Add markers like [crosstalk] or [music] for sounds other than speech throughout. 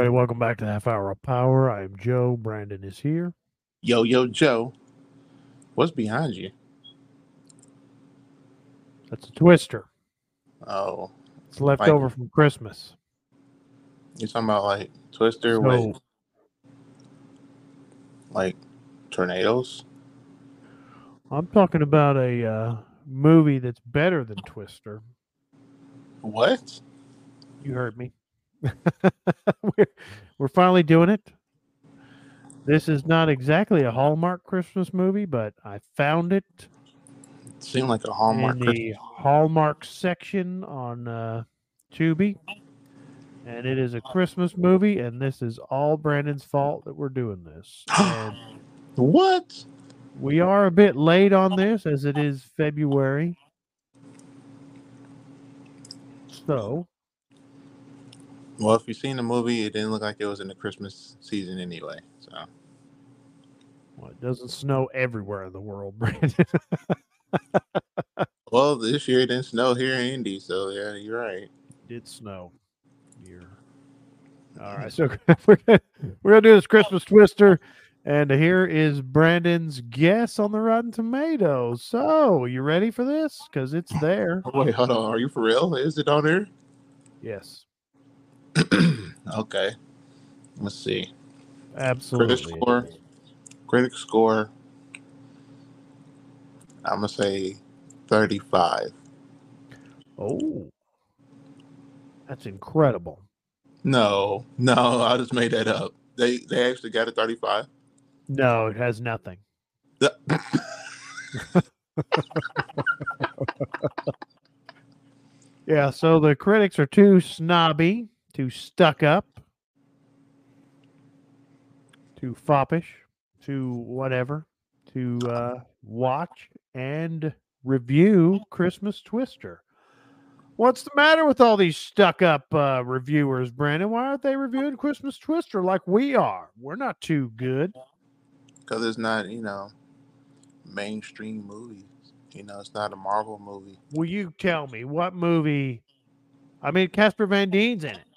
everybody. Welcome back to Half Hour of Power. I am Joe. Brandon is here. Yo, yo, Joe. What's behind you? That's a twister. Oh, It's left Like- over from Christmas. you're talking about like Twister So, with like tornadoes? I'm talking about a uh, movie that's better than Twister. What? You heard me. [laughs] we're, we're finally doing it. This is not exactly a Hallmark Christmas movie, but I found it Seemed like a Hallmark. in Christmas- the Hallmark section on uh, Tubi. And it is a Christmas movie, and this is all Brandon's fault that we're doing this. [gasps] What? we are a bit late on this as it is February. So, Well, if you've seen the movie, it didn't look like it was in the Christmas season anyway. So well, it doesn't snow everywhere in the world, [laughs] Brandon. well, this year it didn't snow here in Indy, so yeah, you're right. did snow here. All right, so [laughs] we're gonna, we're gonna do this Christmas twister, and here is Brandon's guess on the Rotten Tomatoes. So, you ready for this? Because it's there. Oh, [laughs] wait, hold on. Are you for real? Is it on there? Yes, [clears throat] okay. Let's see. absolutely. Critic score. Critic score. I'm gonna say 35. Oh, that's incredible. No, no, I just made that up. They they actually got a 35. No, it has nothing. The- [laughs] [laughs] Yeah, so the critics are too snobby, too stuck up, too foppish, too whatever, to uh, watch and review Christmas Twister. What's the matter with all these stuck up uh, reviewers, Brandon? Why aren't they reviewing Christmas Twister like we are? We're not too good. Because it's not, you know, mainstream movies. You know, it's not a Marvel movie. Will you tell me what movie? I mean, Casper Van Dien's in it.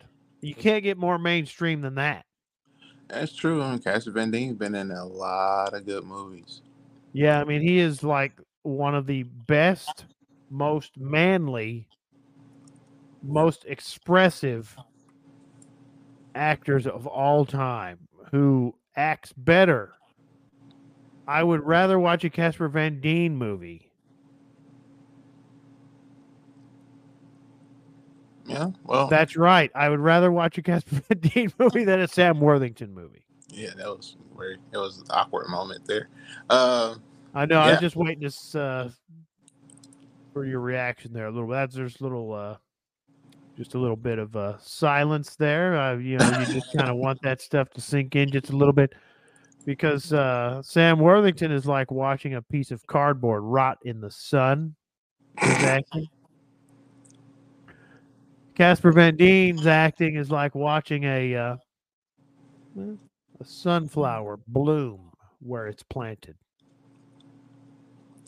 You can't get more mainstream than that. That's true. I mean, Casper Van Dien's been in a lot of good movies. Yeah, I mean, he is like one of the best, most manly, most expressive actors of all time who acts better. I would rather watch a Casper Van Dien movie. Yeah, well, That's right. I would rather watch a Casper Van Dien [laughs] movie than a Sam Worthington movie. yeah, that was very, it was an awkward moment there. Uh, I know. I was just waiting to uh, for your reaction there a little bit. That's there's a little, uh, just a little bit of uh, silence there. Uh, you know, you just kind of want that stuff to sink in just a little bit because uh, Sam Worthington is like watching a piece of cardboard rot in the sun. Acting. Casper Van Dien's acting is like watching a uh, a sunflower bloom where it's planted.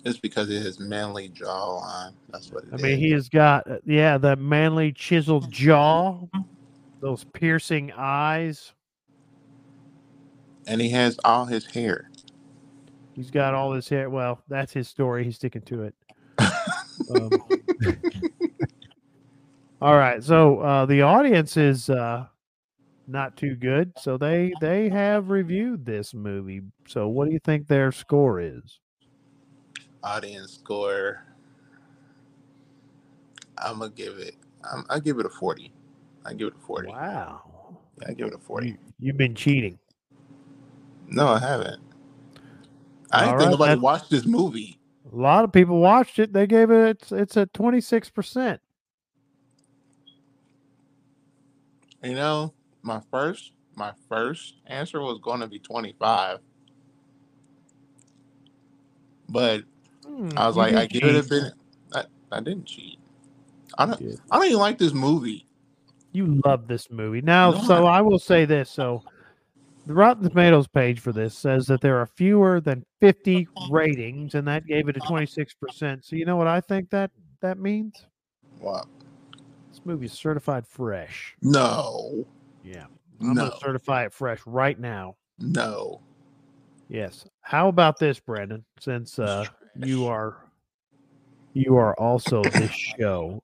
it's because of his manly jawline. That's what it I is. mean, he has got uh, yeah, the manly chiseled jaw, those piercing eyes. and he has all his hair. He's got all his hair. Well, that's his story. He's sticking to it. [laughs] Um, [laughs] all right, so uh, the audience is uh, not too good, so they they have reviewed this movie. So, what do you think their score is? Audience score. I'm gonna give it. I'm, I give it a forty. I give it a forty. Wow, Yeah, I give it a forty. you, you've been cheating. No, I haven't. I All didn't right, think nobody watched this movie. A lot of people watched it. They gave it it's, it's a twenty six percent. You know, my first my first answer was going to be 25. But hmm, I was like, I give it a bit. I, I didn't cheat. I don't. did. I don't even like this movie. You love this movie. Now, No, so I will say this. So the Rotten Tomatoes page for this says that there are fewer than 50 ratings, and that gave it a 26%. So you know what I think that that means? Wow. Movie is certified fresh. No. Yeah. I'm No, going to certify it fresh right now. no. Yes. How about this, Brandon? Since uh, you are you are also this show.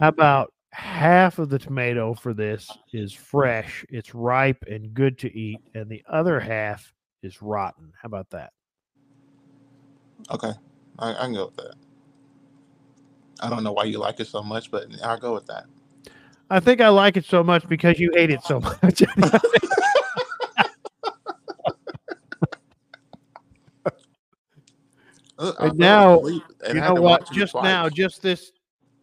How about half of the tomato for this is fresh, it's ripe and good to eat, and the other half is rotten. How about that? Okay, I, I can go with that. I don't know why you like it so much, but I'll go with that. I think I like it so much because you hate it so much. [laughs] Uh, And now, and you know what? Just now, just this,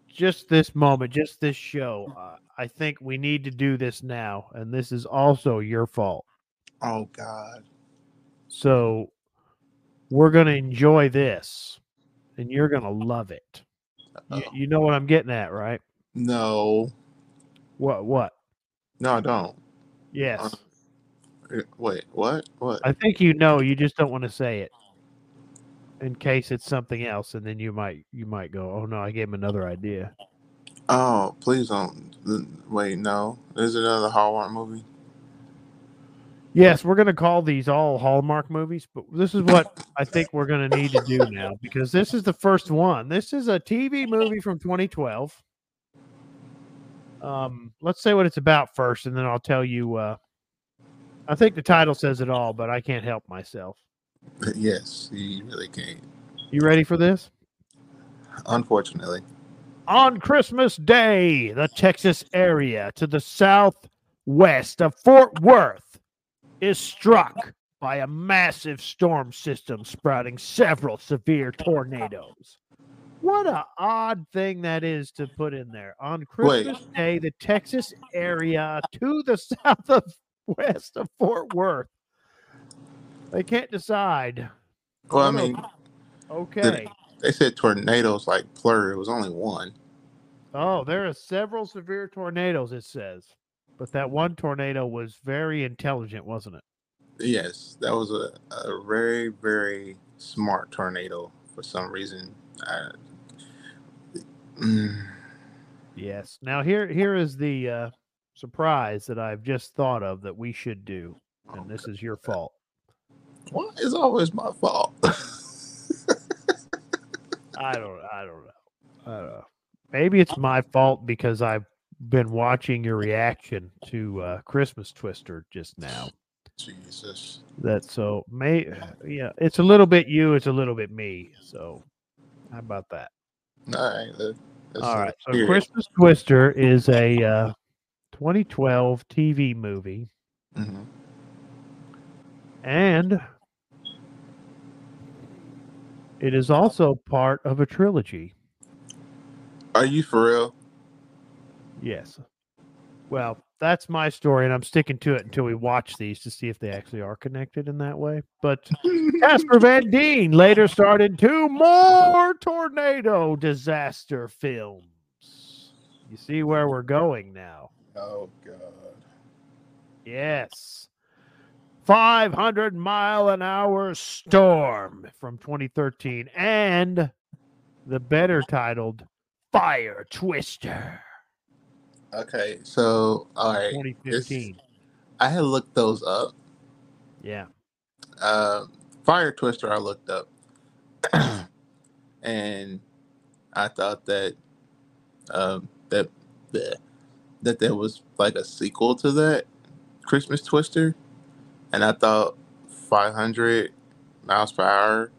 just this moment, just this show. Uh, I think we need to do this now, and this is also your fault. Oh God. So we're gonna enjoy this, and you're gonna love it. You, you know what I'm getting at, right? No, What? What? no, I don't. Yes, Uh, Wait, what? What? I think you know. You just don't want to say it, in case it's something else, and then you might you might go, "Oh no, I gave him another idea." Oh, please don't. Wait, no. Is it another Hallmark movie? Yes, we're gonna call these all Hallmark movies, but this is what I think we're gonna need to do now because this is the first one. This is a TV movie from 2012. Um, let's say what it's about first, and then I'll tell you. Uh, I think the title says it all, but I can't help myself. [laughs] yes, you really can't. You ready for this? Unfortunately. On Christmas Day, the Texas area to the southwest of Fort Worth is struck by a massive storm system sprouting several severe tornadoes. What a odd thing that is to put in there. On Wait. Christmas Day, the Texas area to the [laughs] south of west of Fort Worth. They can't decide. Well, I mean, Okay. they said tornadoes like plural. It was only one. Oh, there are several severe tornadoes, it says. But that one tornado was very intelligent, wasn't it? Yes, that was a, a very, very smart tornado for some reason. I, Mm, Yes. Now here here is the uh, surprise that I've just thought of that we should do. And this is your fault. why is always my fault? [laughs] I don't I don't know. I don't know. Maybe it's my fault because I've been watching your reaction to uh, Christmas Twister just now. Jesus. That so may yeah, it's a little bit you, it's a little bit me. So how about that? All right. All right. So. Christmas Twister is a uh, 2012 TV movie, Mhm. and it is also part of a trilogy. Are you for real? Yes. Well, that's my story, and I'm sticking to it until we watch these to see if they actually are connected in that way. But [laughs] Casper Van Dien later starred in two more tornado disaster films. You see where we're going now. oh God. Yes. 500 mile an hour storm from 2013 and the better titled Fire Twister Okay, so all right, 2015. I had looked those up. Yeah. Uh, Fire Twister, I looked up, and I thought that um, that that that there was like a sequel to that Christmas Twister, and I thought 500 miles per hour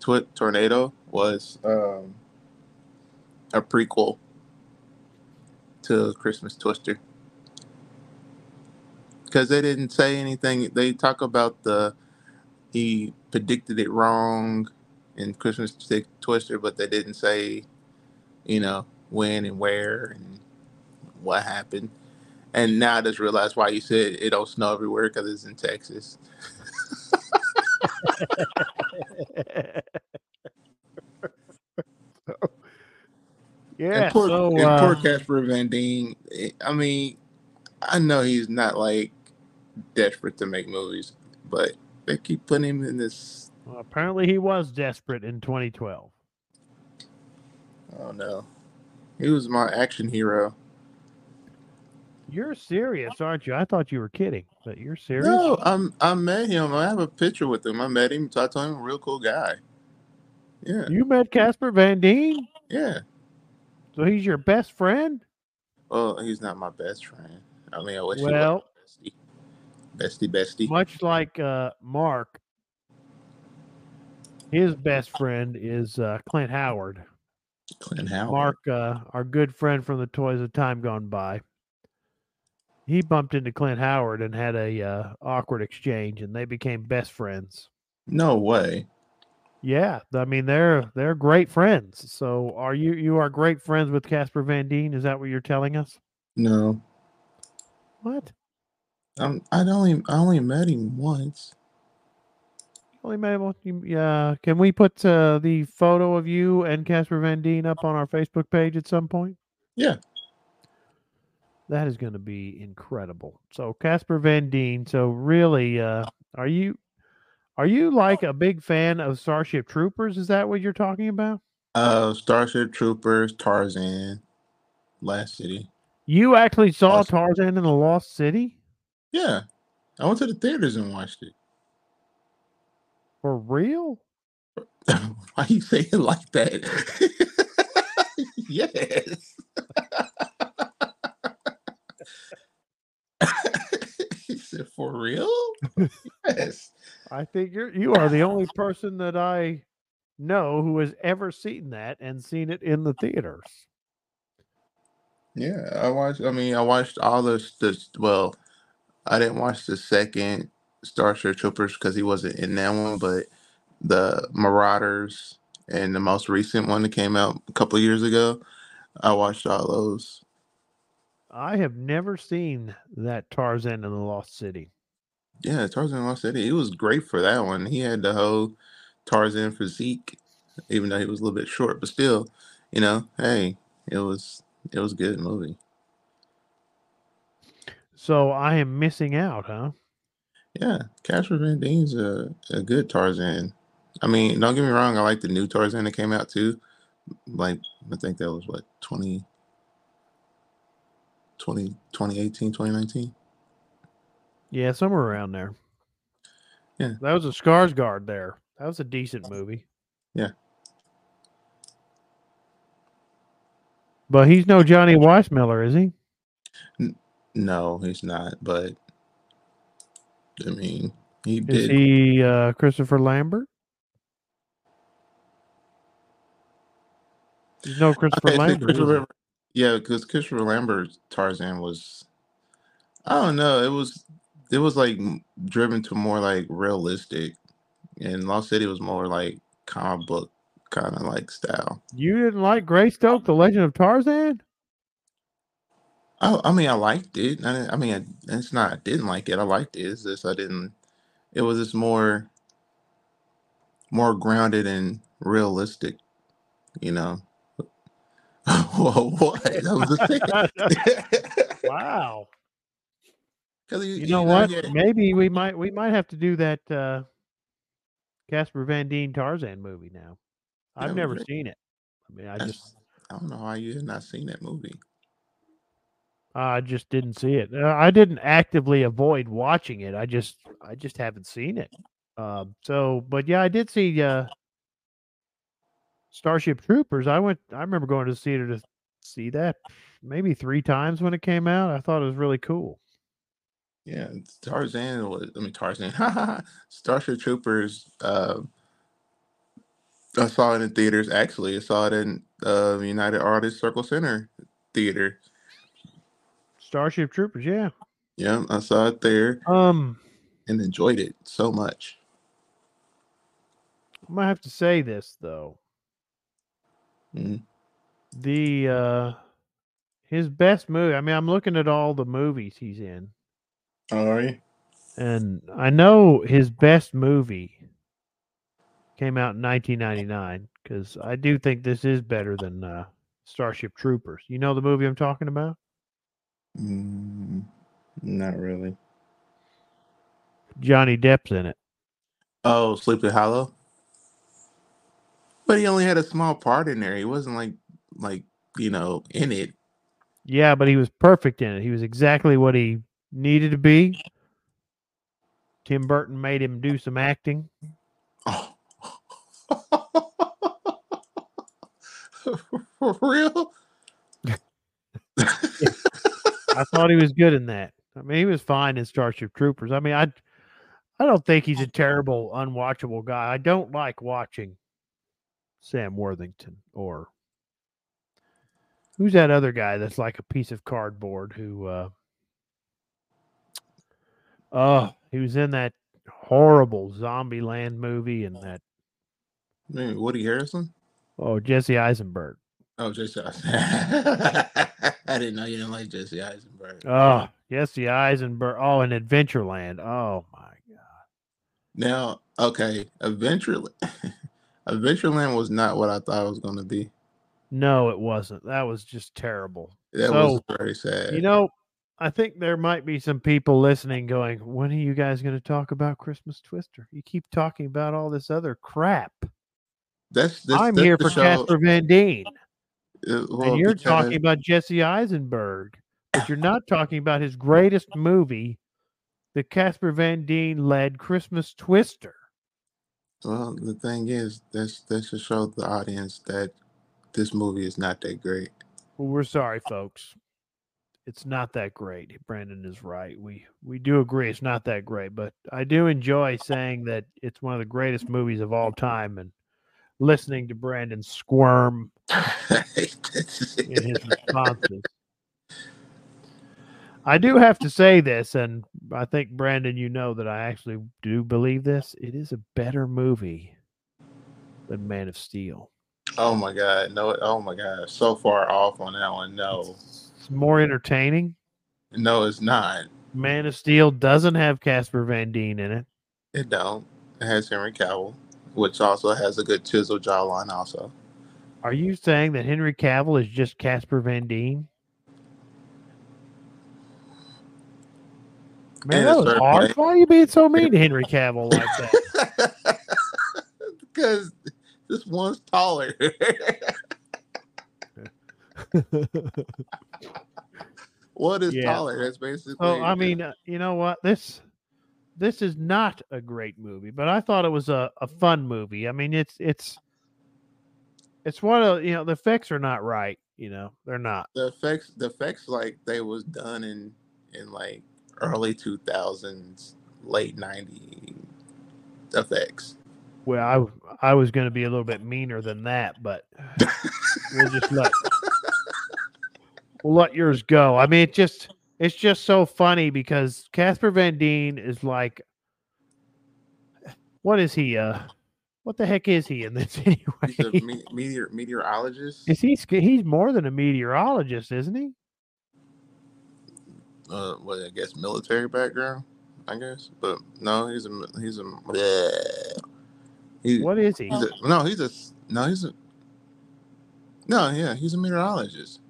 twi- tornado was um, a prequel to Christmas Twister because they didn't say anything. They talk about the he predicted it wrong in Christmas Twi- Twister, but they didn't say, you know, when and where and what happened. And now I just realized why you said it don't snow everywhere because it's in Texas. [laughs] [laughs] [laughs] yeah. and poor, so, and uh, poor Casper Van Dien. eh, I mean, I know he's not like desperate to make movies, but they keep putting him in this. well, apparently he was desperate in 2012. Oh no, he was my action hero. You're serious, aren't you? I thought you were kidding, but you're serious. No, I'm I met him. I have a picture with him. I met him. Talked to him. A real cool guy. Yeah, You met Casper Van Dien, yeah. So he's your best friend. Well, he's not my best friend. I mean, I wish Well, he was bestie, bestie, bestie. much like uh, Mark, his best friend is uh, Clint Howard. Clint Howard. Mark, uh, our good friend from the Toys of Time Gone By, he bumped into Clint Howard and had a uh, awkward exchange, and they became best friends. No way. Yeah, I mean they're they're great friends. So are you you are great friends with Casper Van Dien? Is that what you're telling us? No. What? Um, I only I only met him once. Only met him- Yeah. Can we put uh, the photo of you and Casper Van Dien up on our Facebook page at some point? Yeah. That is going to be incredible. So Casper Van Dien. So really, uh, are you are you like a big fan of Starship Troopers? Is that what you're talking about? Uh, Starship Troopers, Tarzan, Last City. You actually saw Awesome. Tarzan in the Lost City Yeah, I went to the theaters and watched it. for real? [laughs] Why are you say it like that? [laughs] yes. [laughs] said, "For real?" [laughs] yes. I think you're you are the only person that I know who has ever seen that and seen it in the theaters. Yeah, I watched. I mean, I watched all the the. Well, I didn't watch the second Starship Troopers because he wasn't in that one, but the Marauders and the most recent one that came out a couple years ago, I watched all those. I have never seen that Tarzan in the Lost City. Yeah, Tarzan Lost City. He was great for that one. He had the whole Tarzan physique, even though he was a little bit short, but still, you know, hey, it was it was a good movie. So I am missing out, huh? Yeah, Casper Van Dien's a, a good Tarzan. I mean, don't get me wrong, I like the new Tarzan that came out too. Like, I think that was what, 20, 20 2018, 2019? Yeah, somewhere around there. Yeah. That was a Skarsgård there. That was a decent movie. Yeah. But he's no Johnny Weissmuller, is he? No, he's not, but I mean, he Is did. he uh, Christopher Lambert? He's no Christopher Lambert. Christopher- yeah, because Christopher Lambert's Tarzan was, I don't know, it was, it was like m- driven to more like realistic, and Lost City was more like comic book kind of like style. You didn't like Greystoke, The Legend of Tarzan? I, I mean, I liked it. I, didn't- I mean, I, it's not I didn't like it. I liked it. It's just I didn't. It was just more, more grounded and realistic. You know. Whoa, what? That was the thing. [laughs] [laughs] wow. Because you, You know what? yeah, Maybe we might we might have to do that uh Casper Van Dien Tarzan movie now. I've never could. seen it. I mean, I that's- just I don't know how you have not seen that movie. I just didn't see it. Uh, I didn't actively avoid watching it. I just I just haven't seen it. Um so but yeah, I did see uh Starship Troopers. I went I remember going to the theater to see that maybe 3 times when it came out. I thought it was really cool. Yeah, Tarzan was. I mean, Tarzan. [laughs] Starship Troopers. Uh, I saw it in theaters. Actually, I saw it in uh, United Artists Circle Center Theater. Starship Troopers, yeah. Yeah, I saw it there Um and enjoyed it so much. I might have to say this though. Mhm. The uh his best movie. I mean, I'm looking at all the movies he's in, Oh, are you? and I know his best movie came out in 1999 because I do think this is better than uh, Starship Troopers. You know the movie I'm talking about? Mm, not really. Johnny Depp's in it. Oh, Sleepy Hollow. But he only had a small part in there. He wasn't like like you know in it. Yeah, but he was perfect in it. He was exactly what he needed to be. Tim Burton made him do some acting. Oh. [laughs] For real? [laughs] I thought he was good in that. I mean, he was fine in Starship Troopers. I mean, I I don't think he's a terrible, unwatchable guy. I don't like watching Sam Worthington or who's that other guy that's like a piece of cardboard who uh oh he was in that horrible Zombieland movie and that Woody Harrison? oh Jesse Eisenberg. Oh, Jesse Eisenberg. [laughs] I didn't know you didn't like Jesse Eisenberg. Oh, Jesse Eisenberg. Oh, and Adventureland. Oh my god. Now, okay, Adventureland. Adventureland was not what I thought it was going to be. No, it wasn't. That was just terrible. That So, was very sad. You know, I think there might be some people listening going, when are you guys going to talk about Christmas Twister? You keep talking about all this other crap. that's, that's I'm that's here for show- Casper Van Dien. uh, well, and you're because- talking about Jesse Eisenberg, but you're not talking about his greatest movie, the Casper Van Dien led Christmas Twister. Well, the thing is, that's that should show the audience that this movie is not that great. Well, we're sorry, folks. It's not that great. Brandon is right. We we do agree it's not that great, but I do enjoy saying that it's one of the greatest movies of all time and listening to Brandon squirm [laughs] in his responses. I do have to say this, and I think Brandon, you know that I actually do believe this. It is a better movie than Man of Steel. oh my god, no! Oh my god, so far off on that one. No, It's more entertaining. no, it's not. Man of Steel doesn't have Casper Van Dien in it. It don't. It has Henry Cavill, which also has a good chisel jawline. Also, Are you saying that Henry Cavill is just Casper Van Dien? Man, that was harsh. Why are you being so mean to Henry Cavill like that? [laughs] because this one's taller. [laughs] what is Yeah. taller? That's basically. oh, I mean, uh, you know what? This this is not a great movie, but I thought it was a, a fun movie. I mean, it's it's it's one of you know the effects are not right. You know, they're not. the effects. The effects like they was done in in like early two thousands, late ninety effects. Well, I I was going to be a little bit meaner than that, but [laughs] we'll just let we'll let yours go. I mean, it just it's just so funny because Casper Van Dien is like, what is he? Uh, what the heck is he in this [laughs] He's a anyway? me- meteor meteorologist. Is he? He's more than a meteorologist, isn't he? Uh, what I guess military background, I guess. But no, he's a he's a bleh. he, What is he? he's a, no, he's a no, he's a no, yeah, he's a meteorologist.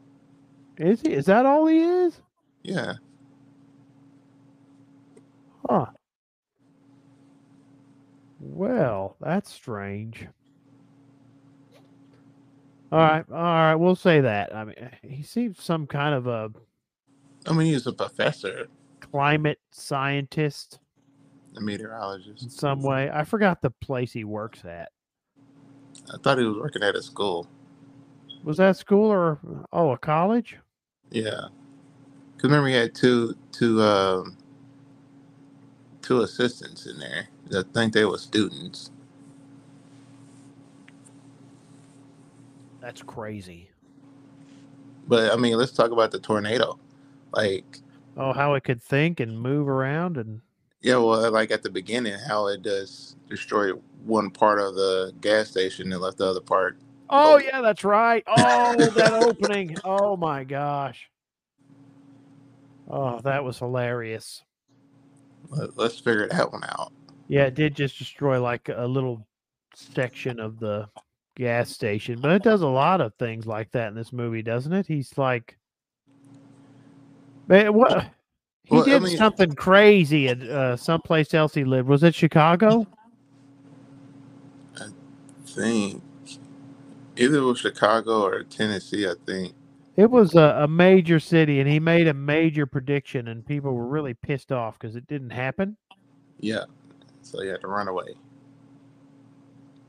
Is he? Is that all he is? Yeah, Huh. Well, that's strange. All right, all right, we'll say that. I mean, he seems some kind of a I mean he's a professor, climate scientist a meteorologist in some way. I forgot the place he works at. I thought he was working at a school. Was that school or oh, a college? Yeah, because remember he had two two um two assistants in there. I think they were students. That's crazy. But I mean, let's talk about the tornado. Like Oh, how it could think and move around and Yeah, well, uh, like at the beginning, how it does destroy one part of the gas station and left the other part. Oh yeah, that's right. Oh, that opening. Oh my gosh. Oh, that was hilarious. Let, let's figure that one out. Yeah, it did just destroy like a little section of the gas station, but it does a lot of things like that in this movie, doesn't it? He's like, man, what? He Well, I did mean- something crazy at uh, someplace else he lived. Was it Chicago? I think either it was Chicago or Tennessee. I think It was a, a major city, and he made a major prediction, and people were really pissed off because it didn't happen. Yeah. So he had to run away.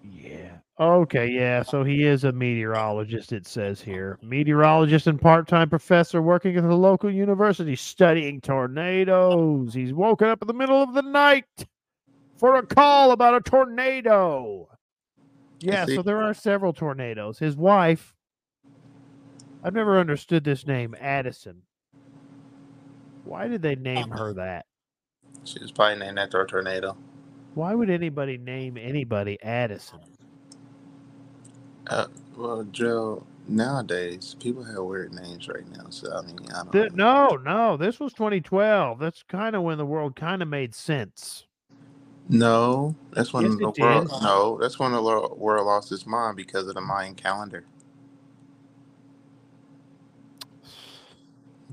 Yeah. Okay. Yeah. So he is a meteorologist. It says here, meteorologist and part-time professor working at the local university studying tornadoes. He's woken up in the middle of the night for a call about a tornado. Yeah. So there are several tornadoes. His wife. I've never understood this name, Addison. Why did they name her that? She was probably named after a tornado. Why would anybody name anybody Addison? Uh, well, Joe, nowadays people have weird names right now. So I mean, I don't Th- no, no, this was 2012. That's kind of when the world kind of made sense. No, that's when Yes, the world. did. No, that's when the world lost its mind because of the Mayan calendar.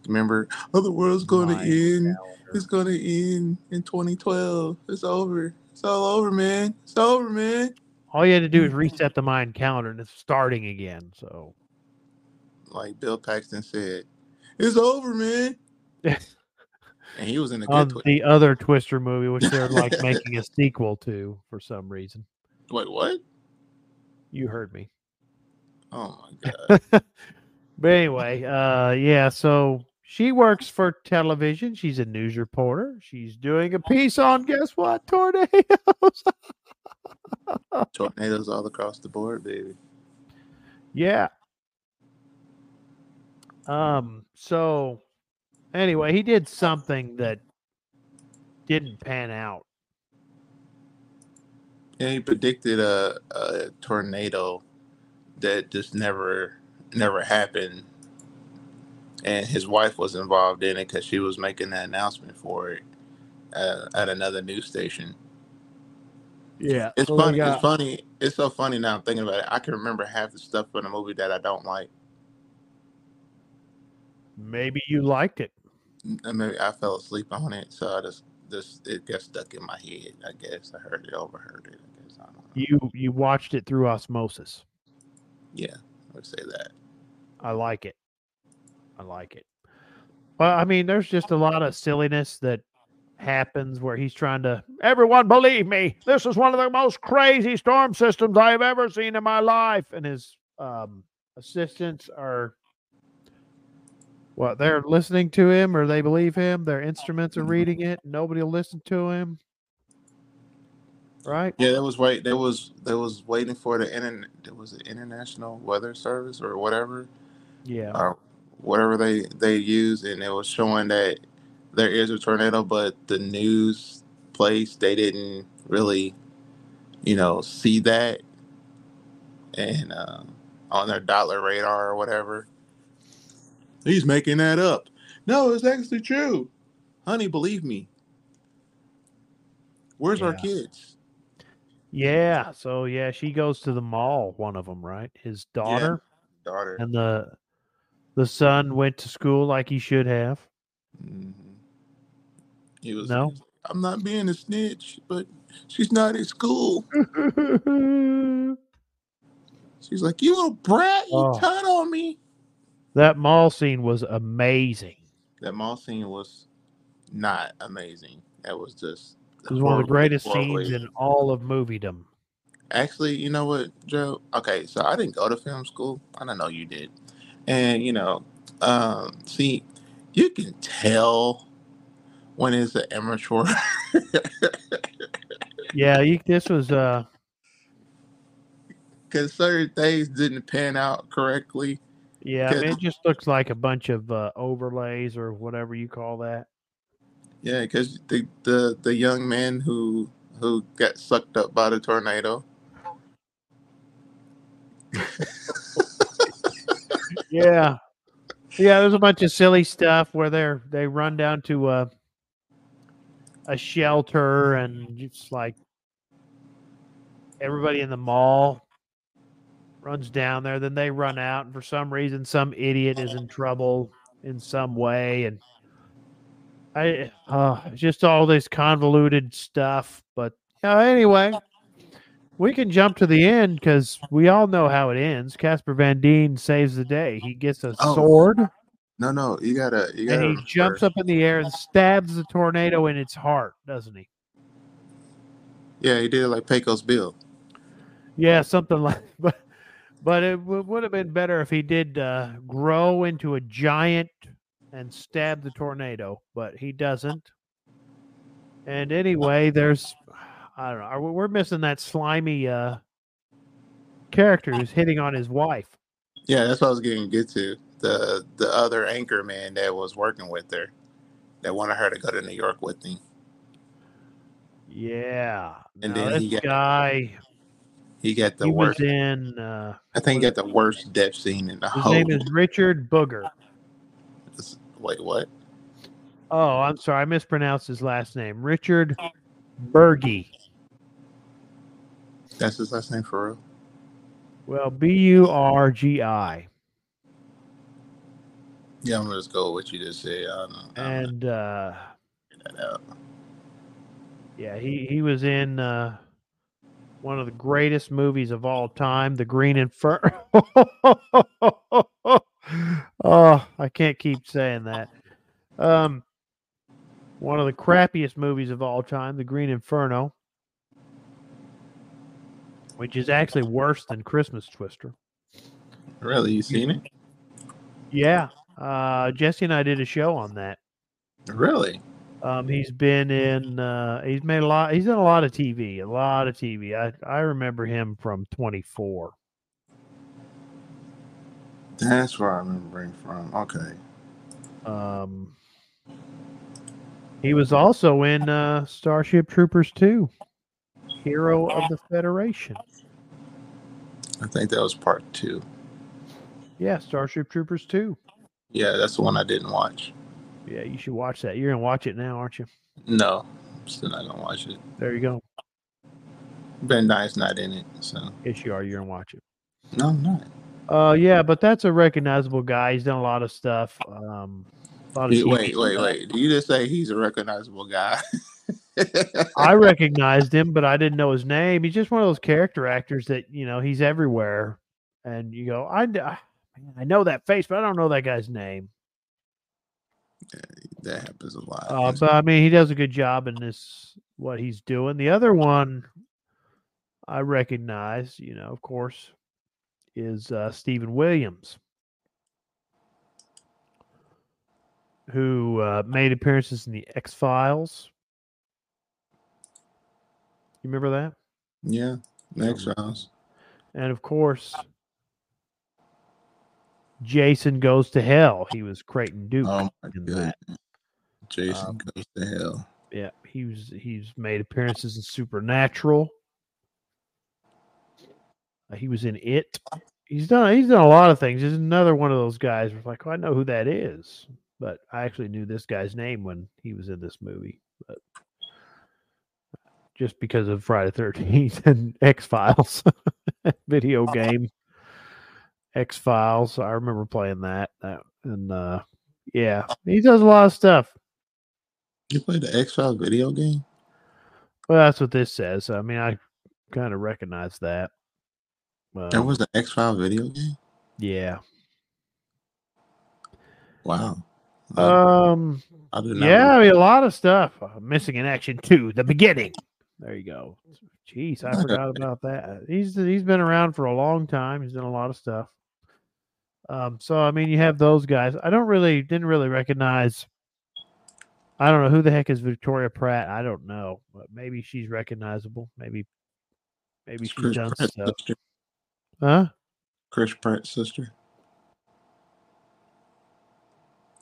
Remember, oh, the world's going to end. calendar. It's going to end in 2012. It's over. It's all over, man. It's over, man. All you had to do is reset the Mayan calendar and it's starting again. So Like Bill Paxton said, it's over, man. [laughs] And he was in a good twist. the other Twister movie, which they're like [laughs] making a sequel to for some reason. Wait, what? You heard me. Oh my [laughs] god. But anyway, uh yeah, so she works for television. She's a news reporter. She's doing a piece on guess what? Tornadoes. Tornadoes all across the board, baby. Yeah. Um, so anyway, he did something that didn't pan out. Yeah, he predicted a, a tornado that just never never happened, and his wife was involved in it because she was making the announcement for it uh, at another news station. Yeah. It's funny. It's funny. It's so funny now. I'm thinking about it. I can remember half the stuff from the movie that I don't like. Maybe you liked it. And uh, maybe I fell asleep on it, so I just just it got stuck in my head. I guess I heard it, overheard it. I guess I don't know. You you watched it through osmosis. Yeah, I would say that. I like it. I like it. Well, I mean, there's just a lot of silliness that happens where he's trying to everyone believe me. This is one of the most crazy storm systems i have ever seen in my life. And his um assistants are what they're listening to him or they believe him. Their instruments are reading it. Nobody will listen to him. Right? Yeah, that was wait. That was that was waiting for the internet. It was the International Weather Service or whatever, yeah. Or whatever they they use, and it was showing that there is a tornado, but the news place they didn't really, you know, see that, and uh, on their dollar radar or whatever. He's making that up. No, it's actually true, honey. Believe me. Where's our kids? yeah so yeah she goes to the mall one of them right his daughter Daughter. and the the son went to school like he should have hmm He was. No? I'm not being a snitch, but she's not at school. [laughs] She's like, "You little brat! You Oh. turned on me." that mall scene was amazing That mall scene was not amazing. That was just. it was one of the greatest scenes in all of moviedom Actually, you know what, Joe? Okay, so I didn't go to film school. I don't know you did, and you know, um, see, you can tell when the an immature. yeah you, this was uh because certain things didn't pan out correctly. yeah I mean, it just looks like a bunch of uh, overlays or whatever you call that Yeah, because the, the the young man who who got sucked up by the tornado. [laughs] yeah yeah there's a bunch of silly stuff where they're they run down to a a shelter and it's like everybody in the mall runs down there then they run out and for some reason some idiot is in trouble in some way and i uh just all this convoluted stuff but yeah anyway We can jump to the end because we all know how it ends. Casper Van Dien saves the day. He gets a Oh, sword No, no, you gotta, you and gotta. he jumps up in the air and stabs the tornado in its heart, doesn't he? Yeah, he did it like Pecos Bill. Yeah, something like. [laughs] But but it w- would have been better if he did uh, grow into a giant and stab the tornado, but he doesn't. And anyway, there's I don't know. we- We're missing that slimy uh, character who's hitting on his wife. Yeah, that's what I was getting get to. The the other anchor man that was working with her, that wanted her to go to New York with him. Yeah. And Now, then he got- guy, He got the he worst. was in. Uh, I think he got the worst death scene in the his whole. His name is Richard Booger. Wait, what? Oh, I'm sorry, I mispronounced his last name. Richard Burgi. That's his last name for real. Well, B U R G I. Yeah, I'm gonna just go with what you just said. I don't know. And uh figure that out. yeah, he he was in uh one of the greatest movies of all time, The Green Inferno. [laughs] oh, I can't keep saying that. Um one of the crappiest movies of all time, The Green Inferno, which is actually worse than Christmas Twister. Really, you seen it? Yeah. Uh Jesse and I did a show on that. Really? Um, he's been in. Uh, he's made a lot. He's done a lot of TV. A lot of TV. I I remember him from 24. That's where I remember him from. Okay. Um, he was also in uh, Starship Troopers 2, Hero of the Federation. I think that was part two. Yeah, Starship Troopers 2. Yeah, that's the one I didn't watch. Yeah, you should watch that. You're gonna watch it now, aren't you? No, I'm still not gonna watch it. There you go. Van Dien's not in it, so Yes, you are. You're gonna watch it. no, I'm not. Uh, yeah, but that's a recognizable guy. He's done a lot of stuff. Um, a lot of Wait, wait, wait, stuff. wait. Do you just say he's a recognizable guy? [laughs] I recognized him, but I didn't know his name. He's just one of those character actors that you know he's everywhere, and you go, I, I I know that face, but I don't know that guy's name. that happens a lot. Uh, but I mean, he does a good job in this what he's doing. The other one I recognize, you know, of course, is uh, Steven Williams, who uh, made appearances in the X Files. You remember that? yeah, X Files. And of course, Jason Goes to Hell. He was Creighton Duke. Oh my that. Jason Um, goes to hell. Yeah, he was. He's made appearances in Supernatural. Uh, he was in It. He's done. He's done a lot of things. He's another one of those guys. Where it's like, well, I know who that is, but I actually knew this guy's name when he was in this movie. But just because of Friday Thirteenth [laughs] and X Files [laughs] video [laughs] game, X Files. I remember playing that. that and uh, yeah, he does a lot of stuff. You played the X Files video game? Well, that's what this says. I mean, I kind of recognize that. There Um, was an X Files video game? yeah. Wow. Um. I Yeah. I mean, a lot of stuff. Uh, missing in action two. The beginning. There you go. Jeez, I [laughs] forgot about that. He's he's been around for a long time. He's done a lot of stuff. Um. So I mean, you have those guys. I don't really didn't really recognize. I don't know who the heck is Victoria Pratt. I don't know, but maybe she's recognizable. Maybe, maybe It's she's Chris done Pratt's stuff. sister. Huh? Chris Pratt's sister.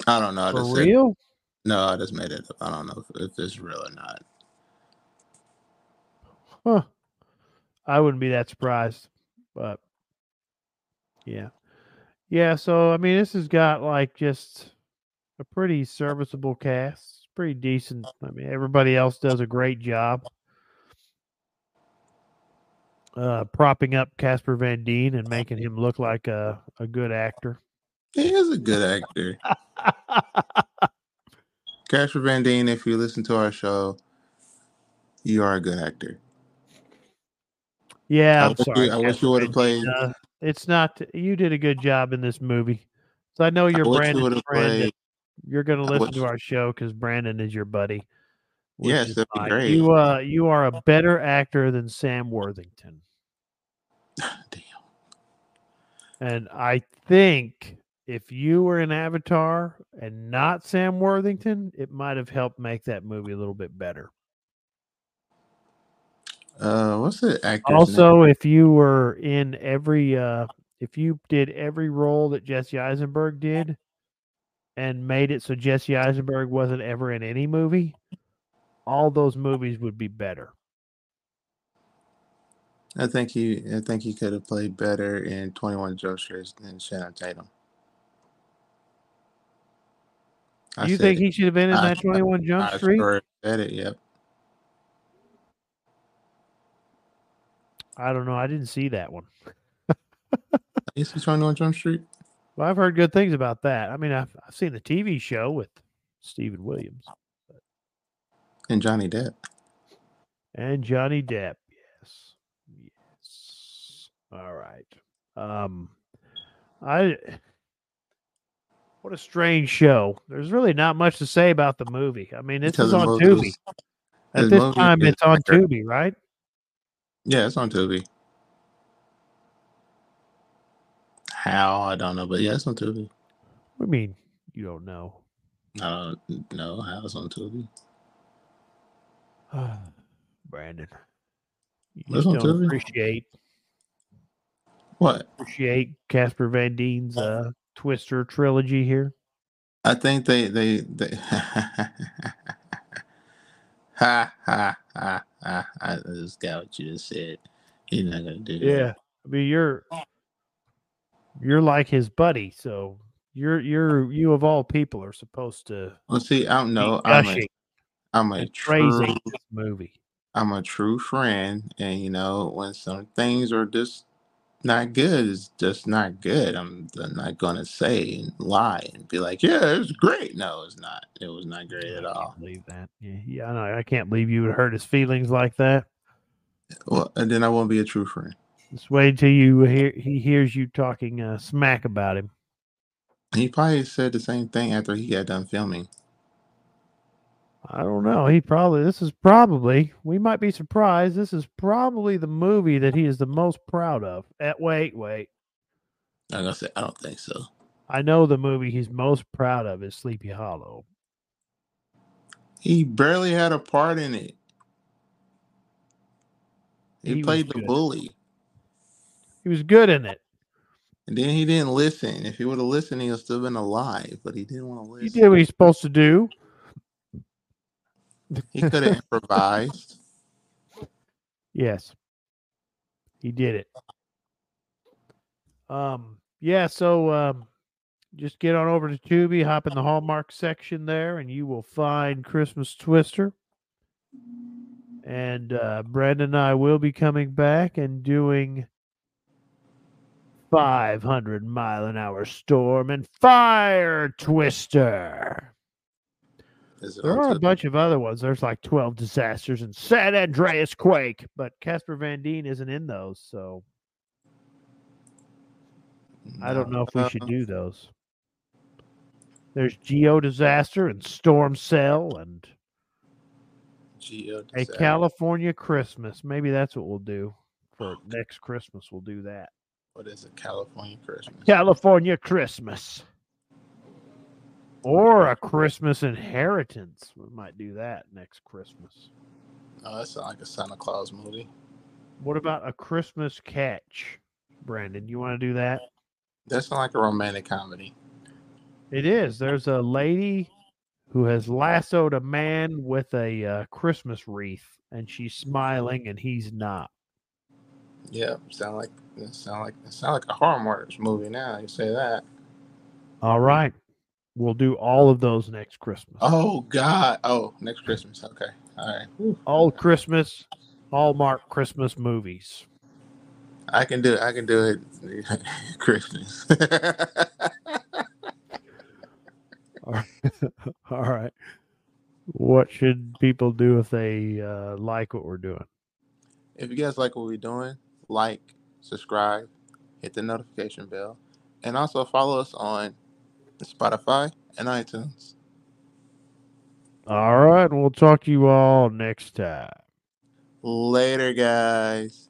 I don't know. I For just said, real? no, I just made it up. I don't know if, if it's real or not. Huh. I wouldn't be that surprised, but yeah. Yeah, so I mean this has got like just a pretty serviceable cast. It's pretty decent. I mean everybody else does a great job. Uh propping up Casper Van Dien and making him look like a, a good actor. He is a good actor. [laughs] Casper Van Dien, if you listen to our show, you are a good actor. Yeah, I wish you- you would've played- Uh, it's not. You did a good job in this movie. So I know you're I wish you Brandon's would have friend. and played. You're going to listen to our show because Brandon is your buddy. Yes, that'd be great. You uh, you are a better actor than Sam Worthington, Damn. and I think if you were in Avatar and not Sam Worthington, it might have helped make that movie a little bit better. Uh, what's the actor's name? Also, if you were in every, uh, if you did every role that Jesse Eisenberg did, and made it so Jesse Eisenberg wasn't ever in any movie, all those movies would be better. I think he, I think he could have played better in Twenty One Jump Street than Channing Tatum. I you think it. he should have been in I- that Twenty One Jump I Street? sure said it. Yep. I don't know. I didn't see that one. You see Twenty One Jump Street? Well, I've heard good things about that. I mean, I've, I've seen the TV show with Steven Williams And Johnny Depp. and Johnny Depp. Yes, yes. All right. Um, I. What a strange show. There's really not much to say about the movie. I mean, this Because is on Tubi. At this time, it's on. Tubi, right? Yeah, it's on Tubi. How I don't know, but yeah, it's on Tubi. I mean, you don't know. Uh, I don't know how it's on Tubi. Ah, Brandon, you just on don't Tubi. appreciate What? appreciate Casper Van Dien's uh, uh Twister trilogy here. I think they they they [laughs] ha ha ha ha. I just got what you just said. He's not gonna do that. Yeah, I mean you're you're like his buddy, so you're you're you of all people are supposed to Well, see, I don't know. I'm a I'm a true movie. I'm a true friend, and you know when some things are just not good, it's just not good. I'm, I'm not gonna say and lie and be like, yeah, it's great. No, it's not. It was not great at all. believe that. Yeah, yeah, I know. I can't believe you would hurt his feelings like that. Well, and then I won't be a true friend. Just wait until you hear he hears you talking uh, smack about him. He probably said the same thing after he got done filming. I don't know. He probably this is probably we might be surprised. This is probably the movie that he is the most proud of. At wait, wait. I'm gonna say I don't think so. I know the movie he's most proud of is Sleepy Hollow. He barely had a part in it. He, He played the good. bully, He was good in it. and then he didn't listen. If he would have listened, he would still been alive. But he didn't want to listen. He did what he's supposed to do. He could have [laughs] improvised. Yes. He did it. Um yeah, so um just get on over to Tubi, hop in the Hallmark section there, and you will find Christmas Twister. And uh Brandon and I will be coming back and doing 500 mile an hour storm and fire twister. Is There are a bunch of other ones. There's like 12 disasters and San Andreas quake, but Casper Van Dien isn't in those, so I don't know if we should do those. There's Geo Disaster and Storm Cell and Geo a. California Christmas. Maybe that's what we'll do for next Christmas. We'll do that. What is it? California Christmas. California Christmas. Or a Christmas inheritance. We might do that next Christmas. Oh, that sounds like a Santa Claus movie. What about a Christmas catch? Brandon, you want to do that? That sounds like a romantic comedy. It is. There's a lady who has lassoed a man with a uh, Christmas wreath, and she's smiling, and he's not. Yeah, sound like sound like sound like a horror movie now. You say that. All right. We'll do all of those next Christmas. Oh God. Oh, next Christmas. Okay. All right. All Christmas, Hallmark Christmas movies. I can do it. I can do it. [laughs] Christmas. All right. [laughs] all right. What should people do if they uh, like what we're doing? if you guys like what we're doing, like, subscribe, hit the notification bell, and also follow us on Spotify and iTunes. All right, we'll talk to you all next time. Later, guys.